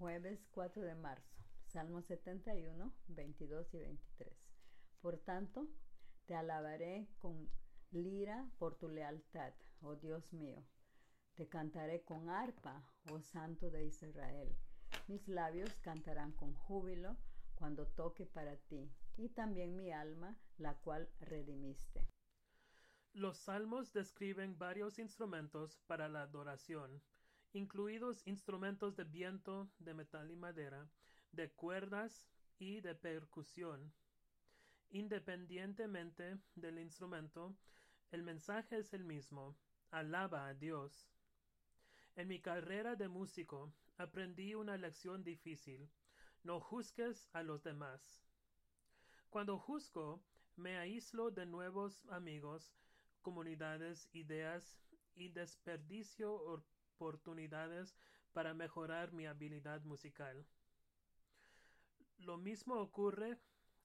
Jueves 4 de marzo. Salmo 71, 22 y 23. Por tanto, te alabaré con lira por tu lealtad, oh Dios mío. Te cantaré con arpa, oh Santo de Israel. Mis labios cantarán con júbilo cuando toque para ti, y también mi alma, la cual redimiste. Los salmos describen varios instrumentos para la adoración, incluidos instrumentos de viento, de metal y madera, de cuerdas y de percusión. Independientemente del instrumento, el mensaje es el mismo. Alaba a Dios. En mi carrera de músico aprendí una lección difícil. No juzgues a los demás. Cuando juzgo, me aíslo de nuevos amigos, comunidades, ideas y desperdicio oportunidades para mejorar mi habilidad musical. Lo mismo ocurre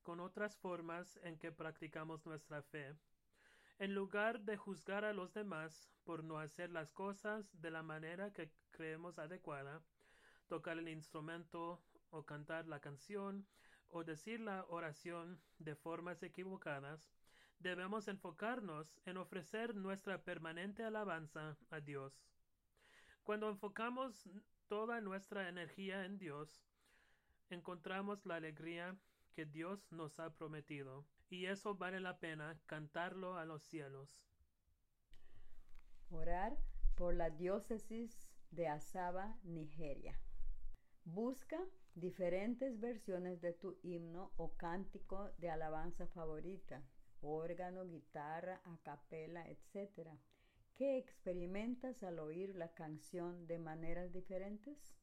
con otras formas en que practicamos nuestra fe. En lugar de juzgar a los demás por no hacer las cosas de la manera que creemos adecuada, tocar el instrumento o cantar la canción o decir la oración de formas equivocadas, debemos enfocarnos en ofrecer nuestra permanente alabanza a Dios. Cuando enfocamos toda nuestra energía en Dios, encontramos la alegría que Dios nos ha prometido, y eso vale la pena cantarlo a los cielos. Orar por la diócesis de Asaba, Nigeria. Busca diferentes versiones de tu himno o cántico de alabanza favorita, órgano, guitarra, a capela, etc. ¿Qué experimentas al oír la canción de maneras diferentes?